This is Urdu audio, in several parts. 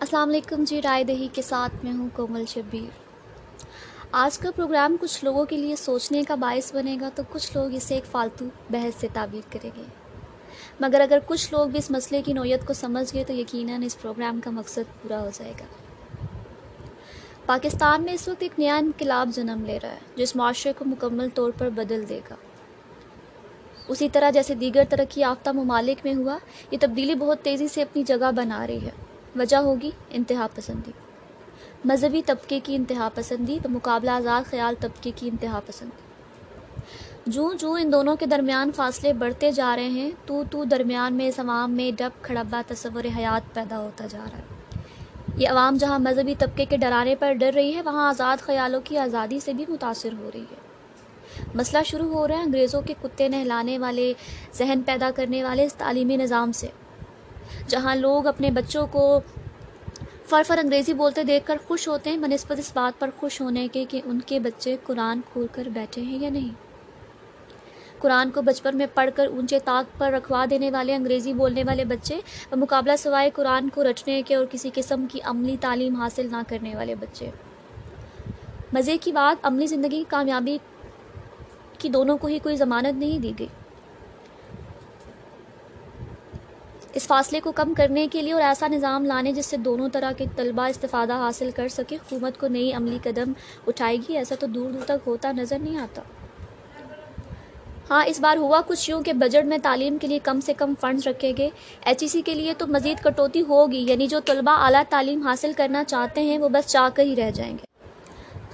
السلام علیکم جی رائے دہی کے ساتھ میں ہوں کومل شبیر۔ آج کا پروگرام کچھ لوگوں کے لیے سوچنے کا باعث بنے گا تو کچھ لوگ اسے ایک فالتو بحث سے تعبیر کریں گے۔ مگر اگر کچھ لوگ بھی اس مسئلے کی نوعیت کو سمجھ گئے تو یقیناً اس پروگرام کا مقصد پورا ہو جائے گا۔ پاکستان میں اس وقت ایک نیا انقلاب جنم لے رہا ہے، جو اس معاشرے کو مکمل طور پر بدل دے گا۔ اسی طرح جیسے دیگر ترقی یافتہ ممالک میں ہوا، یہ تبدیلی بہت تیزی سے اپنی جگہ بنا رہی ہے۔ وجہ ہوگی انتہا پسندی۔ مذہبی طبقے کی انتہا پسندی، مقابلہ آزاد خیال طبقے کی انتہا پسندی۔ جو جو ان دونوں کے درمیان فاصلے بڑھتے جا رہے ہیں، تو تو درمیان میں اس عوام میں ڈب کھڑبا تصور حیات پیدا ہوتا جا رہا ہے۔ یہ عوام جہاں مذہبی طبقے کے ڈرانے پر ڈر رہی ہے، وہاں آزاد خیالوں کی آزادی سے بھی متاثر ہو رہی ہے۔ مسئلہ شروع ہو رہا ہے انگریزوں کے کتے نہلانے والے، ذہن پیدا کرنے والے اس تعلیمی نظام سے۔ جہاں لوگ اپنے بچوں کو فر فر انگریزی بولتے دیکھ کر خوش ہوتے ہیں بنسبت اس بات پر خوش ہونے کے، کہ ان کے بچے قرآن کھول کر بیٹھے ہیں یا نہیں۔ قرآن کو بچپن میں پڑھ کر اونچے طاق پر رکھوا دینے والے، انگریزی بولنے والے بچے مقابلہ سوائے قرآن کو رچنے کے اور کسی قسم کی عملی تعلیم حاصل نہ کرنے والے بچے۔ مزے کی بات، عملی زندگی کی کامیابی کی دونوں کو ہی کوئی ضمانت نہیں دی گئی۔ اس فاصلے کو کم کرنے کے لیے اور ایسا نظام لانے جس سے دونوں طرح کے طلبہ استفادہ حاصل کر سکے حکومت کو نئی عملی قدم اٹھائے گی، ایسا تو دور دور تک ہوتا نظر نہیں آتا۔ ہاں اس بار ہوا کچھ یوں کہ بجٹ میں تعلیم کے لیے کم سے کم فنڈز رکھے گئے۔ ایچ ای سی کے لیے تو مزید کٹوتی ہوگی یعنی جو طلبہ اعلیٰ تعلیم حاصل کرنا چاہتے ہیں وہ بس چاہ کر ہی رہ جائیں گے۔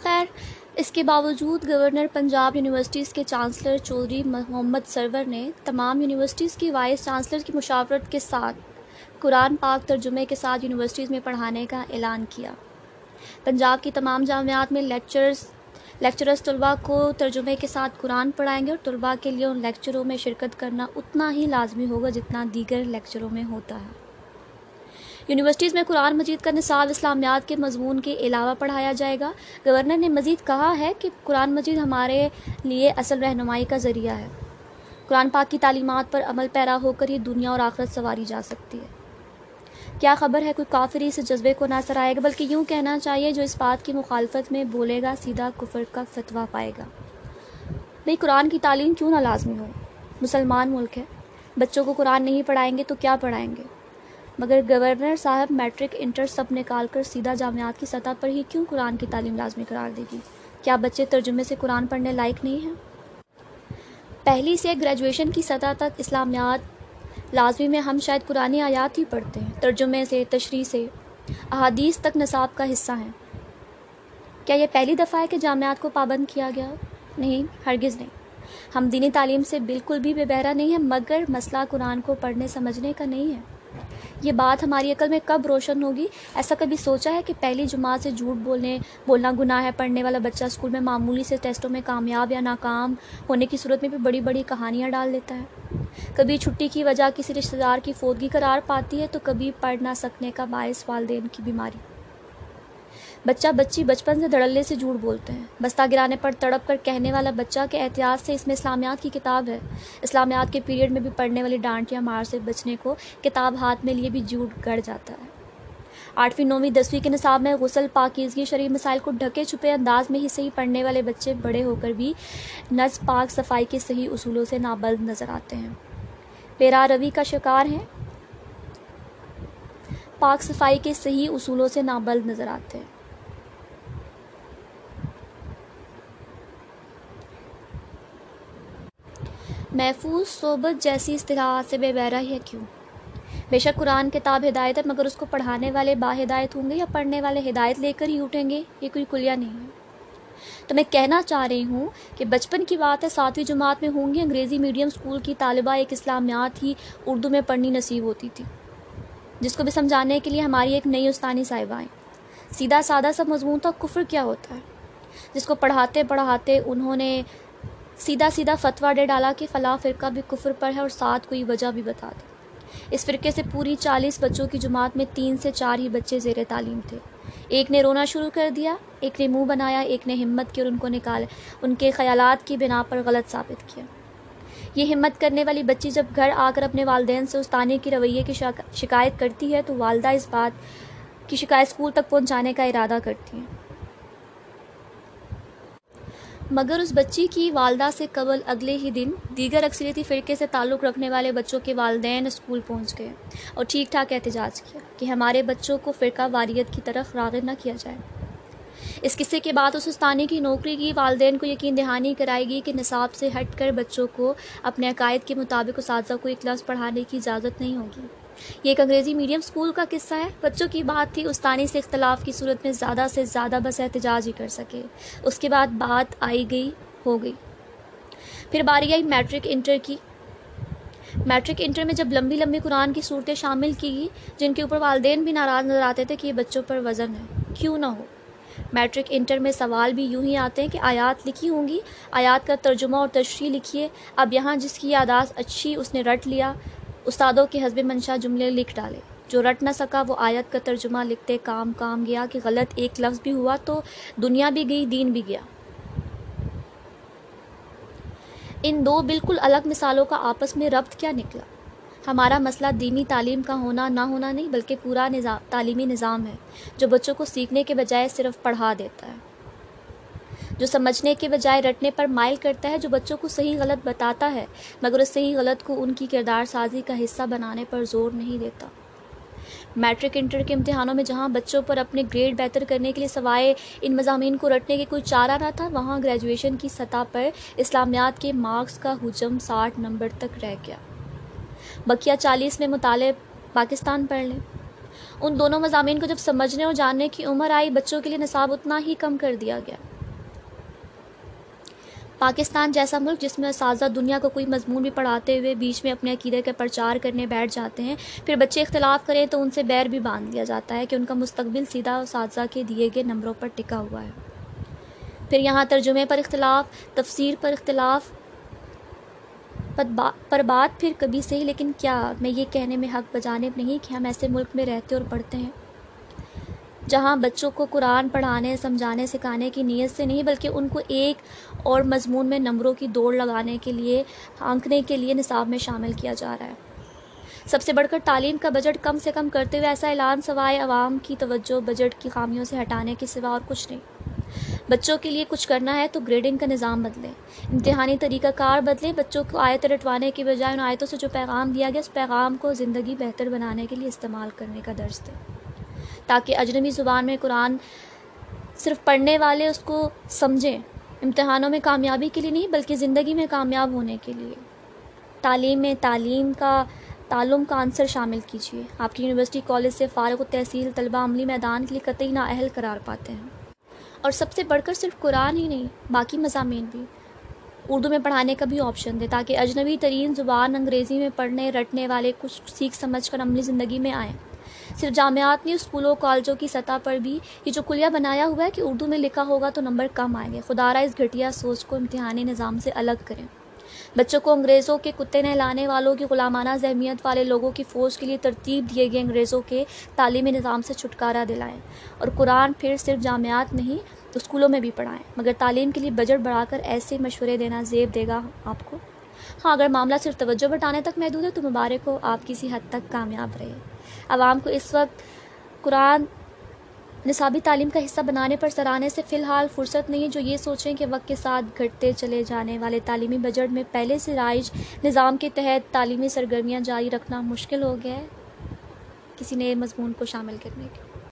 خیر اس کے باوجود گورنر پنجاب یونیورسٹیز کے چانسلر چودھری محمد سرور نے تمام یونیورسٹیز کی وائس چانسلر کی مشاورت کے ساتھ قرآن پاک ترجمے کے ساتھ یونیورسٹیز میں پڑھانے کا اعلان کیا۔ پنجاب کی تمام جامعات میں لیکچرز لیکچرز طلباء کو ترجمے کے ساتھ قرآن پڑھائیں گے اور طلباء کے لیے ان لیکچروں میں شرکت کرنا اتنا ہی لازمی ہوگا جتنا دیگر لیکچروں میں ہوتا ہے۔ یونیورسٹیز میں قرآن مجید کا نصاب اسلامیات کے مضمون کے علاوہ پڑھایا جائے گا۔ گورنر نے مزید کہا ہے کہ قرآن مجید ہمارے لیے اصل رہنمائی کا ذریعہ ہے۔ قرآن پاک کی تعلیمات پر عمل پیرا ہو کر ہی دنیا اور آخرت سواری جا سکتی ہے۔ کیا خبر ہے کوئی کافری اس جذبے کو نہ سرائے گا، بلکہ یوں کہنا چاہیے جو اس بات کی مخالفت میں بولے گا، سیدھا کفر کا فتویٰ پائے گا۔ بھئی قرآن کی تعلیم کیوں نہ لازمی ہو؟ مسلمان ملک ہے، بچوں کو قرآن نہیں پڑھائیں گے تو کیا پڑھائیں گے؟ مگر گورنر صاحب میٹرک انٹر سب نکال کر سیدھا جامعات کی سطح پر ہی کیوں قرآن کی تعلیم لازمی قرار دے گی؟ کیا بچے ترجمے سے قرآن پڑھنے لائق نہیں ہیں؟ پہلی سے گریجویشن کی سطح تک اسلامیات لازمی میں ہم شاید قرآن آیات ہی پڑھتے ہیں، ترجمے سے، تشریح سے۔ احادیث تک نصاب کا حصہ ہیں۔ کیا یہ پہلی دفعہ ہے کہ جامعات کو پابند کیا گیا؟ نہیں، ہرگز نہیں۔ ہم دینی تعلیم سے بالکل بھی بے بہرا نہیں ہیں، مگر مسئلہ قرآن کو پڑھنے، سمجھنے کا نہیں ہے۔ یہ بات ہماری عقل میں کب روشن ہوگی؟ ایسا کبھی سوچا ہے کہ پہلی جماعت سے جھوٹ بولنے، بولنا گناہ ہے، پڑھنے والا بچہ اسکول میں معمولی سے ٹیسٹوں میں کامیاب یا ناکام ہونے کی صورت میں بھی بڑی بڑی کہانیاں ڈال دیتا ہے۔ کبھی چھٹی کی وجہ، کسی رشتہ دار کی فوتگی قرار پاتی ہے تو کبھی پڑھ نہ سکنے کا باعث والدین کی بیماری۔ بچہ بچی بچپن سے دھڑلے سے جھوٹ بولتے ہیں۔ بستہ گرانے پر تڑپ کر کہنے والا بچہ کے احتیاط سے اس میں اسلامیات کی کتاب ہے۔ اسلامیات کے پیریڈ میں بھی پڑھنے والی ڈانٹ یا مار سے بچنے کو کتاب ہاتھ میں لیے بھی جھوٹ گڑ جاتا ہے۔ آٹھویں نویں دسویں کے نصاب میں غسل، پاکیزگی شریف مسائل کو ڈھکے چھپے انداز میں ہی صحیح پڑھنے والے بچے بڑے ہو کر بھی نز پاک صفائی کے صحیح اصولوں سے نابلد نظر آتے ہیں۔ پیرا روی کا شکار ہیں۔ پاک صفائی کے صحیح اصولوں سے نابلد نظر آتے ہیں۔ محفوظ صحبت جیسی اصطلاحات سے بے بہرا ہے کیوں؟ بے شک قرآن کتاب ہدایت ہے، مگر اس کو پڑھانے والے با ہدایت ہوں گے یا پڑھنے والے ہدایت لے کر ہی اٹھیں گے؟ یہ کوئی کلیہ نہیں ہے۔ تو میں کہنا چاہ رہی ہوں کہ بچپن کی بات ہے، ساتویں جماعت میں ہوں گی، انگریزی میڈیم اسکول کی طالبہ ایک اسلامیات ہی اردو میں پڑھنی نصیب ہوتی تھی، جس کو بھی سمجھانے کے لیے ہماری ایک نئی استانی صاحبہ آئیں۔ سیدھا سادہ سب مضمون تھا کفر کیا ہوتا ہے؟ جس کو پڑھاتے پڑھاتے انہوں نے سیدھا سیدھا فتویٰ ڈے ڈالا کہ فلاں فرقہ بھی کفر پر ہے اور ساتھ کوئی وجہ بھی بتا دے۔ اس فرقے سے پوری چالیس بچوں کی جماعت میں تین سے چار ہی بچے زیر تعلیم تھے۔ ایک نے رونا شروع کر دیا، ایک نے منہ بنایا، ایک نے ہمت کی اور ان کو نکال، ان کے خیالات کی بنا پر غلط ثابت کیا۔ یہ ہمت کرنے والی بچی جب گھر آ کر اپنے والدین سے استانے کی رویے کی شکایت کرتی ہے تو والدہ اس بات کی شکایت اسکول تک پہنچانے کا ارادہ کرتی ہیں مگر اس بچی کی والدہ سے قبل اگلے ہی دن دیگر اکثریتی فرقے سے تعلق رکھنے والے بچوں کے والدین اسکول پہنچ گئے اور ٹھیک ٹھاک احتجاج کیا کہ ہمارے بچوں کو فرقہ واریت کی طرف راغب نہ کیا جائے۔ اس قصے کے بعد اس استانی کی نوکری کی والدین کو یقین دہانی کرائے گی کہ نصاب سے ہٹ کر بچوں کو اپنے عقائد کے مطابق اساتذہ کو ایک لفظ پڑھانے کی اجازت نہیں ہوگی۔ یہ ایک انگریزی میڈیم اسکول کا قصہ ہے۔ بچوں کی بات تھی، استانی سے اختلاف کی صورت میں زیادہ سے زیادہ بس احتجاج ہی کر سکے۔ اس کے بعد بات آئی گئی، ہو گئی۔ پھر باری آئی میٹرک انٹر کی۔ میٹرک انٹر میں جب لمبی لمبی قرآن کی صورتیں شامل کی گئی جن کے اوپر والدین بھی ناراض نظر آتے تھے کہ یہ بچوں پر وزن ہے۔ کیوں نہ ہو۔ میٹرک انٹر میں سوال بھی یوں ہی آتے ہیں کہ آیات لکھی ہوں گی؟ آیات کا ترجمہ اور تشریح لکھیے۔ اب یہاں جس کی یاداش اچھی اس نے رٹ لیا۔ استادوں کے حسب منشا جملے لکھ ڈالے۔ جو رٹ نہ سکا وہ آیت کا ترجمہ لکھتے کام کام گیا کہ غلط ایک لفظ بھی ہوا تو دنیا بھی گئی، دین بھی گیا۔ ان دو بالکل الگ مثالوں کا آپس میں ربط کیا نکلا؟ ہمارا مسئلہ دینی تعلیم کا ہونا نہ ہونا نہیں، بلکہ پورا نظام تعلیمی نظام ہے، جو بچوں کو سیکھنے کے بجائے صرف پڑھا دیتا ہے۔ جو سمجھنے کے بجائے رٹنے پر مائل کرتا ہے، جو بچوں کو صحیح غلط بتاتا ہے، مگر اس صحیح غلط کو ان کی کردار سازی کا حصہ بنانے پر زور نہیں دیتا۔ میٹرک انٹر کے امتحانوں میں جہاں بچوں پر اپنے گریڈ بہتر کرنے کے لیے سوائے ان مضامین کو رٹنے کے کوئی چارہ نہ تھا، وہاں گریجویشن کی سطح پر اسلامیات کے مارکس کا حجم ساٹھ نمبر تک رہ گیا۔ بقیہ چالیس میں مطالعے پاکستان پڑھ لیں۔ ان دونوں مضامین کو جب سمجھنے اور جاننے کی عمر آئی، بچوں کے لیے نصاب اتنا ہی کم کر دیا گیا۔ پاکستان جیسا ملک جس میں اساتذہ دنیا کو کوئی مضمون بھی پڑھاتے ہوئے بیچ میں اپنے عقیدے کا پرچار کرنے بیٹھ جاتے ہیں، پھر بچے اختلاف کریں تو ان سے بیر بھی باندھ دیا جاتا ہے کہ ان کا مستقبل سیدھا اساتذہ کے دیے گئے نمبروں پر ٹکا ہوا ہے۔ پھر یہاں ترجمے پر اختلاف، تفسیر پر اختلاف پر بات پھر کبھی صحیح، لیکن کیا میں یہ کہنے میں حق بجانب نہیں کہ ہم ایسے ملک میں رہتے اور پڑھتے ہیں؟ جہاں بچوں کو قرآن پڑھانے، سمجھانے، سکھانے کی نیت سے نہیں، بلکہ ان کو ایک اور مضمون میں نمبروں کی دوڑ لگانے کے لیے آنکھنے کے لیے نصاب میں شامل کیا جا رہا ہے۔ سب سے بڑھ کر تعلیم کا بجٹ کم سے کم کرتے ہوئے ایسا اعلان سوائے عوام کی توجہ، بجٹ کی خامیوں سے ہٹانے کے سوا اور کچھ نہیں۔ بچوں کے لیے کچھ کرنا ہے تو گریڈنگ کا نظام بدلے امتحانی طریقہ کار بدلے بچوں کو آیت رٹوانے کے بجائے ان آیتوں سے جو پیغام دیا گیا، اس پیغام کو زندگی بہتر بنانے کے لیے استعمال کرنے کا درس دے تاکہ اجنبی زبان میں قرآن صرف پڑھنے والے اس کو سمجھیں، امتحانوں میں کامیابی کے لیے نہیں، بلکہ زندگی میں کامیاب ہونے کے لیے۔ تعلیم میں تعلیم کا، تعلم کا عنصر شامل کیجیے۔ آپ کی یونیورسٹی، کالج سے فارغ و تحصیل، طلبہ عملی میدان کے لیے قطعی نااہل قرار پاتے ہیں۔ اور سب سے بڑھ کر صرف قرآن ہی نہیں، باقی مضامین بھی۔ اردو میں پڑھانے کا بھی آپشن دے تاکہ اجنبی ترین زبان انگریزی میں پڑھنے، رٹنے والے کچھ سیکھ سمجھ کر عملی زندگی میں آئیں۔ صرف جامعات نہیں، اسکولوں، کالجوں کی سطح پر بھی یہ جو کلیہ بنایا ہوا ہے کہ اردو میں لکھا ہوگا تو نمبر کم آئیں گے خدا را اس گھٹیا سوچ کو امتحانی نظام سے الگ کریں۔ بچوں کو انگریزوں کے کتے نہلانے والوں کی غلامانہ ذہمیت والے لوگوں کی فوج کے لیے ترتیب دیے گئے انگریزوں کے تعلیمی نظام سے چھٹکارا دلائیں۔ اور قرآن پھر صرف جامعات نہیں تو اسکولوں میں بھی پڑھائیں۔ مگر تعلیم کے لیے بجٹ بڑھا کر ایسے مشورے دینا زیب دے گا آپ کو۔ ہاں اگر معاملہ صرف توجہ بٹانے تک محدود ہے تو مبارک ہو، آپ کسی حد تک کامیاب رہے۔ عوام کو اس وقت قرآن نصابی تعلیم کا حصہ بنانے پر سرانے سے فی الحال فرصت نہیں جو یہ سوچیں کہ وقت کے ساتھ گھٹتے چلے جانے والے تعلیمی بجٹ میں پہلے سے رائج نظام کے تحت تعلیمی سرگرمیاں جاری رکھنا مشکل ہو گیا ہے۔ کسی نئے مضمون کو شامل کرنے کے